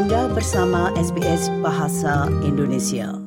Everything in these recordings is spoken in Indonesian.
Anda bersama SBS Bahasa Indonesia.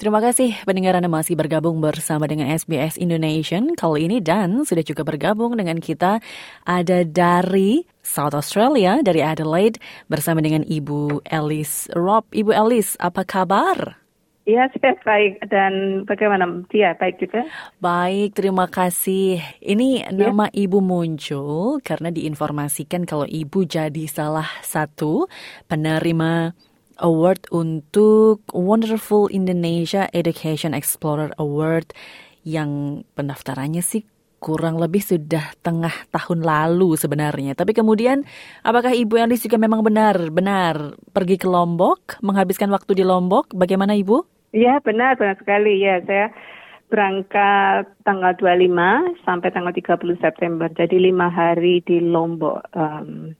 Terima kasih pendengar Anda masih bergabung bersama dengan SBS Indonesia kali ini dan sudah juga bergabung dengan kita ada dari South Australia, dari Adelaide bersama dengan Ibu Alice Rob. Ibu Alice, apa kabar? Iya, saya baik. Dan bagaimana dia? Baik juga? Baik, terima kasih. Ini ya. nama Ibu muncul karena diinformasikan kalau Ibu jadi salah satu penerima award untuk Wonderful Indonesia Education Explorer Award yang pendaftarannya sih kurang lebih sudah tengah tahun lalu sebenarnya. Tapi kemudian apakah Ibu Elis juga memang benar-benar pergi ke Lombok, menghabiskan waktu di Lombok? Bagaimana Ibu? Iya benar, benar sekali. Ya saya berangkat tanggal 25 sampai tanggal 30 September. Jadi lima hari di Lombok. Um,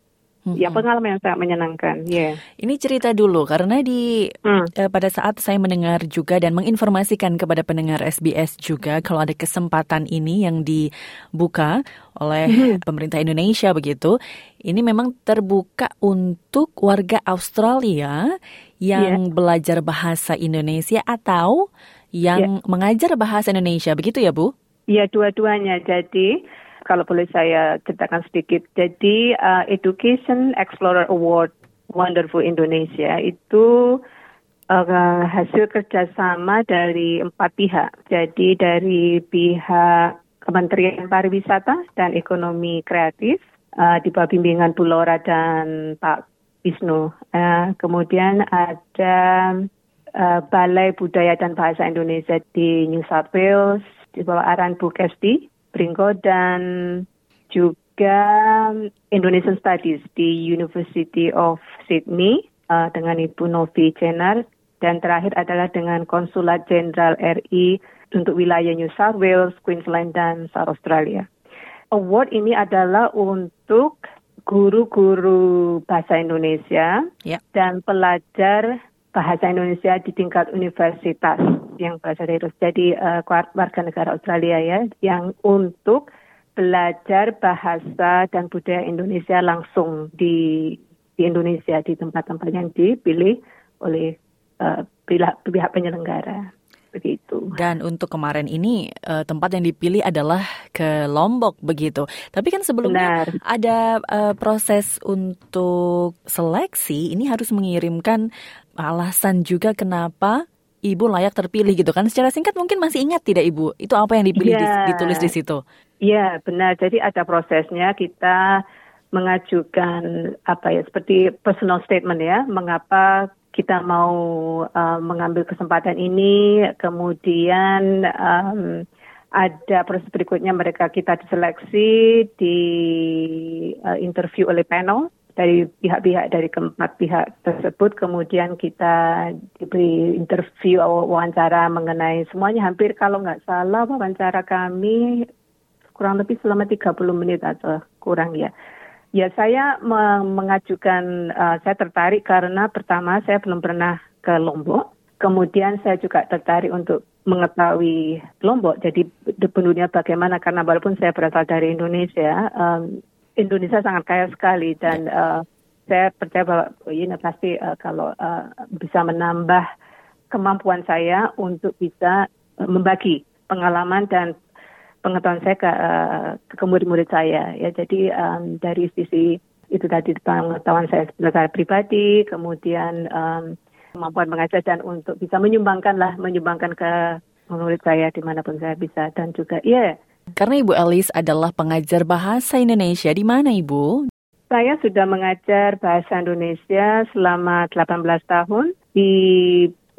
hmm Ya pengalaman yang sangat menyenangkan. Ya. Yeah. Ini cerita dulu karena di hmm. uh, pada saat saya mendengar juga dan menginformasikan kepada pendengar SBS juga kalau ada kesempatan ini yang dibuka oleh hmm. pemerintah Indonesia begitu. Ini memang terbuka untuk warga Australia yang yeah. belajar bahasa Indonesia atau yang yeah. mengajar bahasa Indonesia begitu ya Bu? Iya dua-duanya. Jadi kalau boleh saya ceritakan sedikit. Jadi uh, Education Explorer Award Wonderful Indonesia itu uh, hasil kerjasama dari empat pihak. Jadi dari pihak Kementerian Pariwisata dan Ekonomi Kreatif, uh, di bawah bimbingan Bu Lora dan Pak Wisnu. Uh, kemudian ada uh, Balai Budaya dan Bahasa Indonesia di New South Wales, di bawah arahan Bu Kesti. Pringgo dan juga Indonesian Studies di University of Sydney uh, dengan Ibu Novi Cenar dan terakhir adalah dengan Konsulat Jenderal RI untuk wilayah New South Wales, Queensland dan South Australia. Award ini adalah untuk guru-guru bahasa Indonesia yeah. dan pelajar bahasa Indonesia di tingkat universitas yang bahasa Inggris. Jadi uh, warga negara Australia ya yang untuk belajar bahasa dan budaya Indonesia langsung di di Indonesia di tempat-tempat yang dipilih oleh uh, pihak, pihak penyelenggara begitu. Dan untuk kemarin ini uh, tempat yang dipilih adalah ke Lombok begitu. Tapi kan sebelumnya Benar. ada uh, proses untuk seleksi ini harus mengirimkan alasan juga kenapa ibu layak terpilih gitu kan. Secara singkat mungkin masih ingat tidak ibu? Itu apa yang dipilih ya. ditulis di situ? Iya benar. Jadi ada prosesnya kita mengajukan apa ya seperti personal statement ya mengapa kita mau uh, mengambil kesempatan ini, kemudian um, ada proses berikutnya mereka kita diseleksi, di uh, interview oleh panel dari pihak-pihak dari keempat pihak tersebut, kemudian kita diberi interview wawancara mengenai semuanya hampir kalau nggak salah wawancara kami kurang lebih selama 30 menit atau kurang ya. Ya, saya mengajukan, uh, saya tertarik karena pertama saya belum pernah ke Lombok. Kemudian saya juga tertarik untuk mengetahui Lombok. Jadi penduduknya bagaimana karena walaupun saya berasal dari Indonesia, um, Indonesia sangat kaya sekali dan uh, saya percaya bahwa oh, ini pasti uh, kalau uh, bisa menambah kemampuan saya untuk bisa uh, membagi pengalaman dan pengetahuan saya ke, uh, ke murid-murid saya ya jadi um, dari sisi itu tadi pengetahuan saya secara pribadi kemudian um, kemampuan mengajar dan untuk bisa menyumbangkan lah menyumbangkan ke murid saya di mana pun saya bisa dan juga iya yeah. karena Ibu Elis adalah pengajar bahasa Indonesia di mana Ibu? Saya sudah mengajar bahasa Indonesia selama 18 tahun di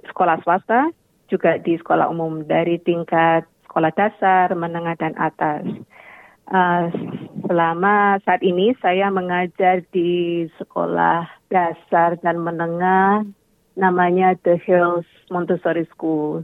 sekolah swasta, juga di sekolah umum dari tingkat sekolah dasar, menengah, dan atas. Uh, selama saat ini saya mengajar di sekolah dasar dan menengah namanya The Hills Montessori School.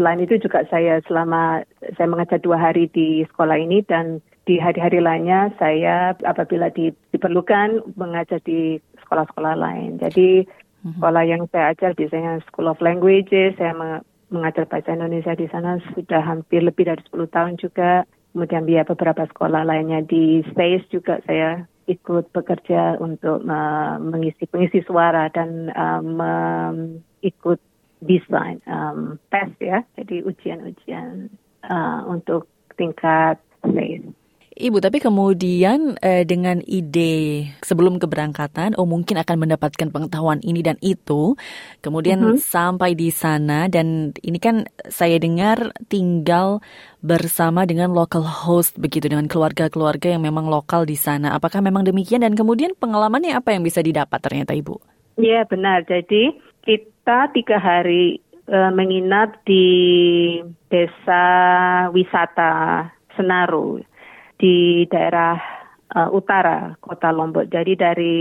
Selain itu juga saya selama saya mengajar dua hari di sekolah ini dan di hari-hari lainnya saya apabila di, diperlukan mengajar di sekolah-sekolah lain. Jadi mm-hmm. sekolah yang saya ajar biasanya School of Languages, saya mengajar bahasa Indonesia di sana sudah hampir lebih dari 10 tahun juga. Kemudian biaya beberapa sekolah lainnya di Space juga saya ikut bekerja untuk mengisi pengisi suara dan um, ikut desain um, tes ya, jadi ujian-ujian uh, untuk tingkat state. Ibu, tapi kemudian eh, dengan ide sebelum keberangkatan, oh mungkin akan mendapatkan pengetahuan ini dan itu, kemudian mm -hmm. sampai di sana dan ini kan saya dengar tinggal bersama dengan local host begitu dengan keluarga-keluarga yang memang lokal di sana. Apakah memang demikian dan kemudian pengalamannya apa yang bisa didapat ternyata Ibu? Iya benar. Jadi kita tiga hari uh, menginap di desa wisata Senaru di daerah uh, utara kota Lombok. Jadi dari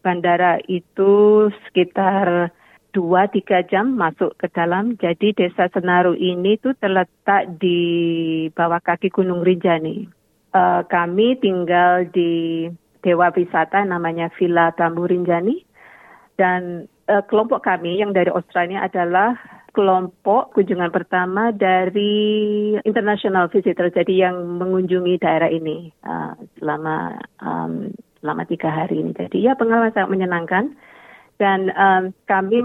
bandara itu sekitar dua tiga jam masuk ke dalam. Jadi desa Senaru ini tuh terletak di bawah kaki Gunung Rinjani. Uh, kami tinggal di Dewa Wisata namanya Villa Tambu Rinjani dan uh, kelompok kami yang dari Australia adalah kelompok kunjungan pertama dari international visitor, jadi yang mengunjungi daerah ini uh, selama um, selama tiga hari ini. Jadi ya pengalaman sangat menyenangkan dan um, kami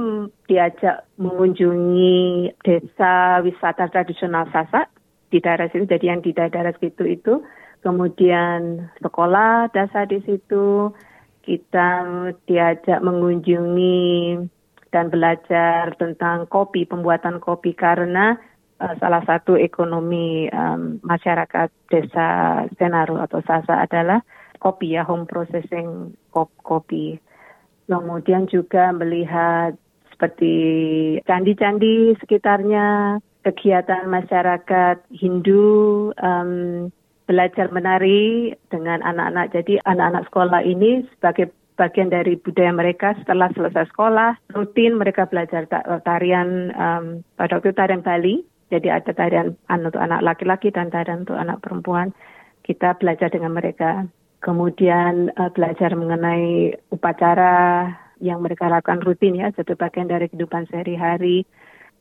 diajak mengunjungi desa wisata tradisional Sasak di daerah situ. Jadi yang di daerah situ itu kemudian sekolah dasar di situ kita diajak mengunjungi dan belajar tentang kopi, pembuatan kopi karena uh, salah satu ekonomi um, masyarakat desa Senaru atau Sasa adalah kopi ya, home processing kopi. Kemudian juga melihat seperti candi-candi sekitarnya, kegiatan masyarakat Hindu, um, belajar menari dengan anak-anak. Jadi anak-anak sekolah ini sebagai bagian dari budaya mereka setelah selesai sekolah rutin mereka belajar tarian um, pada waktu tarian Bali. Jadi ada tarian untuk anak laki-laki dan tarian untuk anak perempuan. Kita belajar dengan mereka. Kemudian uh, belajar mengenai upacara yang mereka lakukan rutin ya satu bagian dari kehidupan sehari-hari.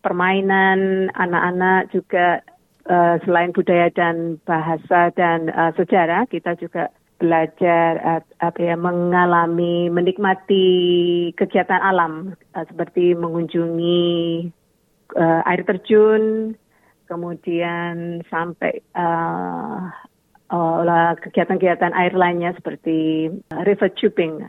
Permainan anak-anak juga uh, selain budaya dan bahasa dan uh, sejarah kita juga belajar apa ya mengalami menikmati kegiatan alam uh, seperti mengunjungi uh, air terjun kemudian sampai uh, kegiatan-kegiatan air lainnya seperti river tubing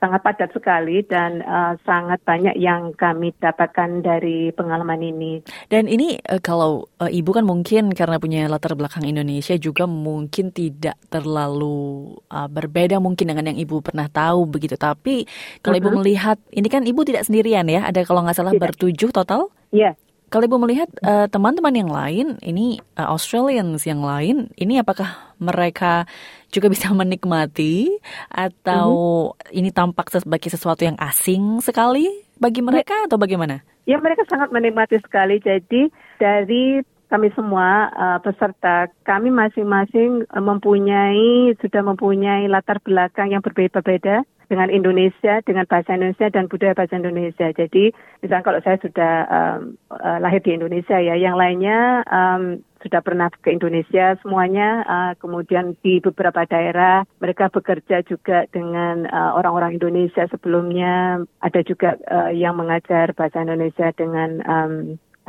sangat padat sekali dan uh, sangat banyak yang kami dapatkan dari pengalaman ini. Dan ini uh, kalau uh, ibu kan mungkin karena punya latar belakang Indonesia juga mungkin tidak terlalu uh, berbeda mungkin dengan yang ibu pernah tahu begitu. Tapi kalau uh -huh. ibu melihat ini kan ibu tidak sendirian ya, ada kalau nggak salah tidak. bertujuh total? Iya. Yeah. Kalau ibu melihat teman-teman uh, yang lain, ini uh, Australians yang lain, ini apakah mereka juga bisa menikmati atau mm-hmm. ini tampak sebagai sesuatu yang asing sekali bagi mereka atau bagaimana? Ya mereka sangat menikmati sekali. Jadi dari kami semua uh, peserta, kami masing-masing mempunyai sudah mempunyai latar belakang yang berbeda-beda dengan Indonesia, dengan bahasa Indonesia dan budaya bahasa Indonesia. Jadi, misalnya kalau saya sudah um, uh, lahir di Indonesia ya, yang lainnya um, sudah pernah ke Indonesia semuanya. Uh, kemudian di beberapa daerah mereka bekerja juga dengan uh, orang-orang Indonesia sebelumnya. Ada juga uh, yang mengajar bahasa Indonesia dengan um,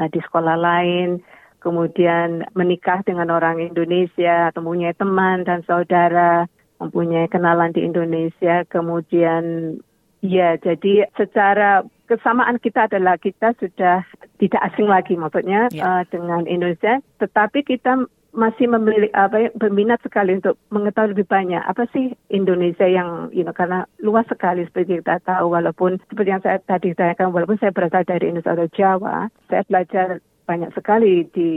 uh, di sekolah lain kemudian menikah dengan orang Indonesia atau punya teman dan saudara mempunyai kenalan di Indonesia, kemudian ya jadi secara kesamaan kita adalah kita sudah tidak asing lagi maksudnya yeah. Ya. uh, dengan Indonesia, tetapi kita masih memiliki apa ya, berminat sekali untuk mengetahui lebih banyak apa sih Indonesia yang you know karena luas sekali seperti kita tahu walaupun seperti yang saya tadi tanyakan walaupun saya berasal dari Indonesia atau Jawa saya belajar banyak sekali di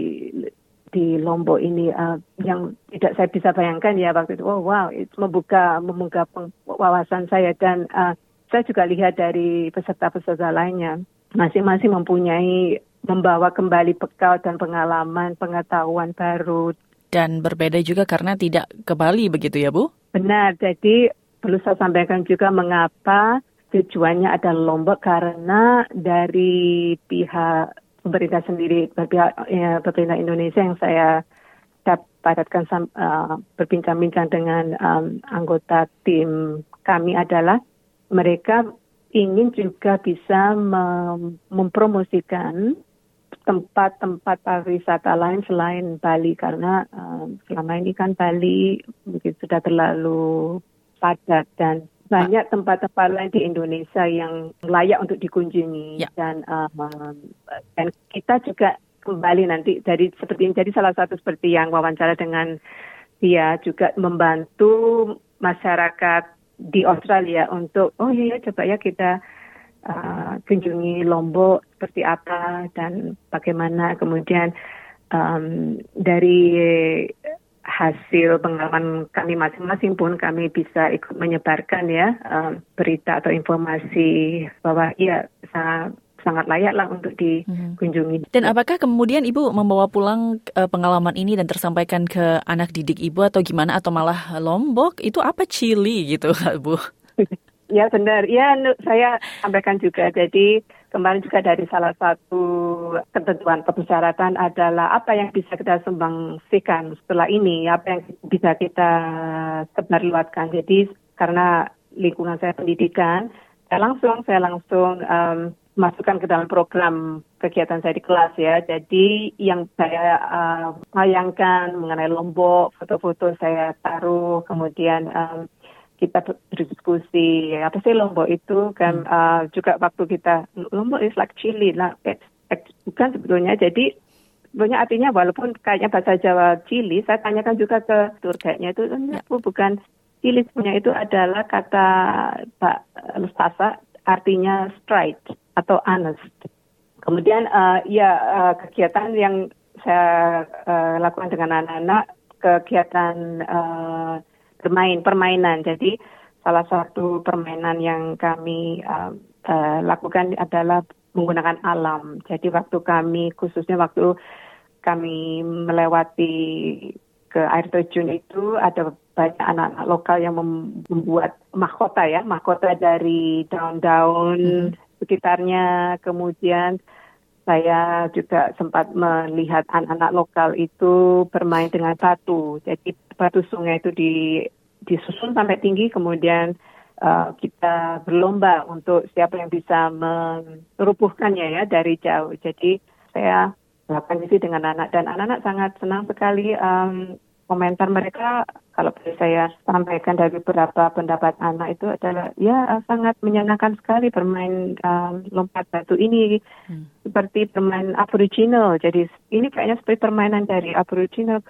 di Lombok ini uh, yang tidak saya bisa bayangkan ya waktu itu. Oh wow, itu membuka membuka wawasan saya dan uh, saya juga lihat dari peserta-peserta lainnya masing-masing mempunyai membawa kembali bekal dan pengalaman pengetahuan baru dan berbeda juga karena tidak ke Bali begitu ya Bu? Benar. Jadi perlu saya sampaikan juga mengapa tujuannya ada Lombok karena dari pihak pemerintah sendiri, ya, pemerintah Indonesia yang saya dapatkan uh, berbincang-bincang dengan um, anggota tim kami adalah mereka ingin juga bisa mem mempromosikan tempat-tempat pariwisata lain selain Bali karena um, selama ini kan Bali mungkin sudah terlalu padat dan banyak tempat-tempat lain di Indonesia yang layak untuk dikunjungi ya. dan um, dan kita juga kembali nanti dari seperti ini jadi salah satu seperti yang wawancara dengan dia juga membantu masyarakat di Australia untuk oh iya ya coba ya kita uh, kunjungi Lombok seperti apa dan bagaimana kemudian um, dari hasil pengalaman kami masing-masing pun kami bisa ikut menyebarkan ya um, berita atau informasi bahwa ya sangat sangat layak lah untuk dikunjungi. Dan apakah kemudian Ibu membawa pulang uh, pengalaman ini dan tersampaikan ke anak didik Ibu atau gimana atau malah Lombok itu apa Chili gitu Bu? ya benar, ya saya sampaikan juga. Jadi kemarin juga dari salah satu ketentuan persyaratan adalah apa yang bisa kita sumbangsikan setelah ini, apa yang bisa kita sebarluaskan. Jadi karena lingkungan saya pendidikan, saya langsung saya langsung um, masukkan ke dalam program kegiatan saya di kelas ya. Jadi yang saya uh, bayangkan mengenai Lombok, foto-foto saya taruh, kemudian um, kita berdiskusi apa sih Lombok itu kan hmm. uh, juga waktu kita Lombok is like Chile lah bukan sebetulnya jadi sebenarnya artinya walaupun kayaknya bahasa Jawa Chili saya tanyakan juga ke tour guide-nya itu ya. bukan Chili sebenarnya itu adalah kata Pak Lustasa artinya straight atau honest kemudian uh, ya uh, kegiatan yang saya uh, lakukan dengan anak-anak kegiatan uh, bermain permainan. Jadi salah satu permainan yang kami uh, uh, lakukan adalah menggunakan alam. Jadi waktu kami khususnya waktu kami melewati ke air terjun itu ada banyak anak-anak lokal yang membuat mahkota ya, mahkota dari daun-daun hmm. sekitarnya. Kemudian saya juga sempat melihat anak-anak lokal itu bermain dengan batu. Jadi batu sungai itu di, disusun sampai tinggi, kemudian uh, kita berlomba untuk siapa yang bisa merupuhkannya ya dari jauh. Jadi saya melakukan ini dengan anak dan anak-anak sangat senang sekali um, komentar mereka. Kalau boleh saya sampaikan dari beberapa pendapat anak itu adalah ya sangat menyenangkan sekali bermain um, lompat batu ini. Hmm. seperti bermain aboriginal. Jadi ini kayaknya seperti permainan dari aboriginal.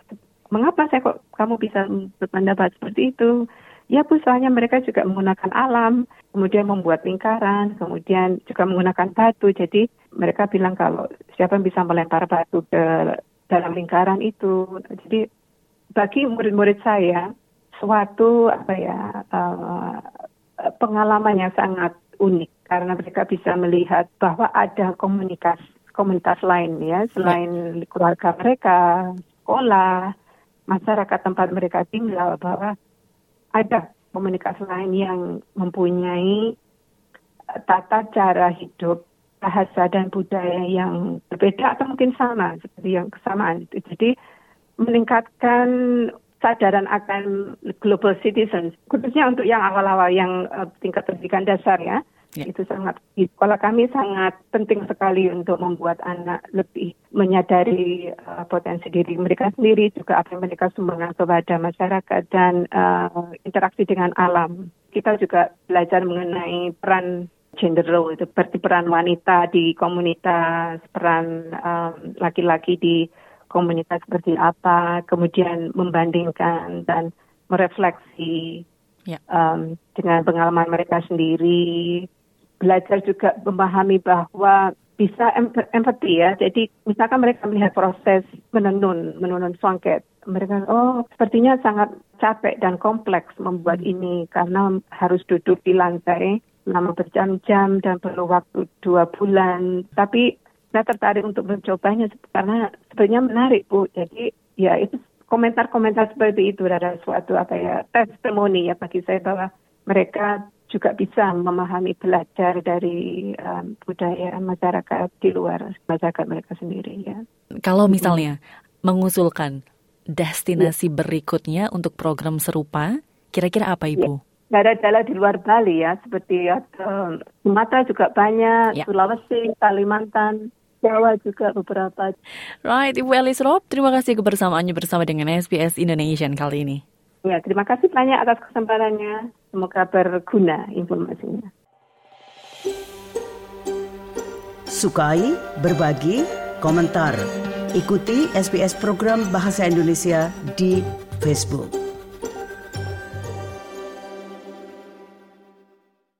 Mengapa saya kok kamu bisa berpendapat seperti itu Ya Bu, mereka juga menggunakan alam, kemudian membuat lingkaran, kemudian juga menggunakan batu. Jadi mereka bilang kalau siapa yang bisa melempar batu ke dalam lingkaran itu. Jadi bagi murid-murid saya suatu apa ya uh, pengalaman yang sangat unik karena mereka bisa melihat bahwa ada komunitas komunitas lain ya selain keluarga mereka, sekolah, masyarakat tempat mereka tinggal bahwa ada komunitas lain yang mempunyai tata cara hidup bahasa dan budaya yang berbeda atau mungkin sama seperti yang kesamaan itu. Jadi meningkatkan sadaran akan global citizens, khususnya untuk yang awal-awal yang uh, tingkat pendidikan dasar ya. Yeah. Itu sangat, sekolah kami sangat penting sekali untuk membuat anak lebih menyadari uh, potensi diri mereka sendiri, juga apa yang mereka sumbangkan kepada masyarakat dan uh, interaksi dengan alam. Kita juga belajar mengenai peran gender role itu seperti peran wanita di komunitas, peran laki-laki um, di komunitas seperti apa, kemudian membandingkan dan merefleksi yeah. um, dengan pengalaman mereka sendiri, belajar juga memahami bahwa bisa empati ya. Jadi misalkan mereka melihat proses menenun, menenun songket, mereka oh sepertinya sangat capek dan kompleks membuat hmm. ini karena harus duduk di lantai lama berjam-jam dan perlu waktu dua bulan. Tapi saya tertarik untuk mencobanya karena sebenarnya menarik Bu. Jadi ya itu komentar-komentar seperti itu ada suatu apa ya testimoni ya bagi saya bahwa mereka juga bisa memahami belajar dari um, budaya masyarakat di luar masyarakat mereka sendiri ya. Kalau misalnya mengusulkan destinasi ya. berikutnya untuk program serupa, kira-kira apa Ibu? Ya. Ada daerah di luar Bali ya, seperti uh, Sumatera juga banyak, ya. Sulawesi, Kalimantan, Jawa juga beberapa. Right, Ibu Elis Rob, terima kasih kebersamaannya bersama dengan SBS Indonesia kali ini. Ya, terima kasih banyak atas kesempatannya. Semoga berguna informasinya. Sukai, berbagi, komentar. Ikuti SBS program Bahasa Indonesia di Facebook.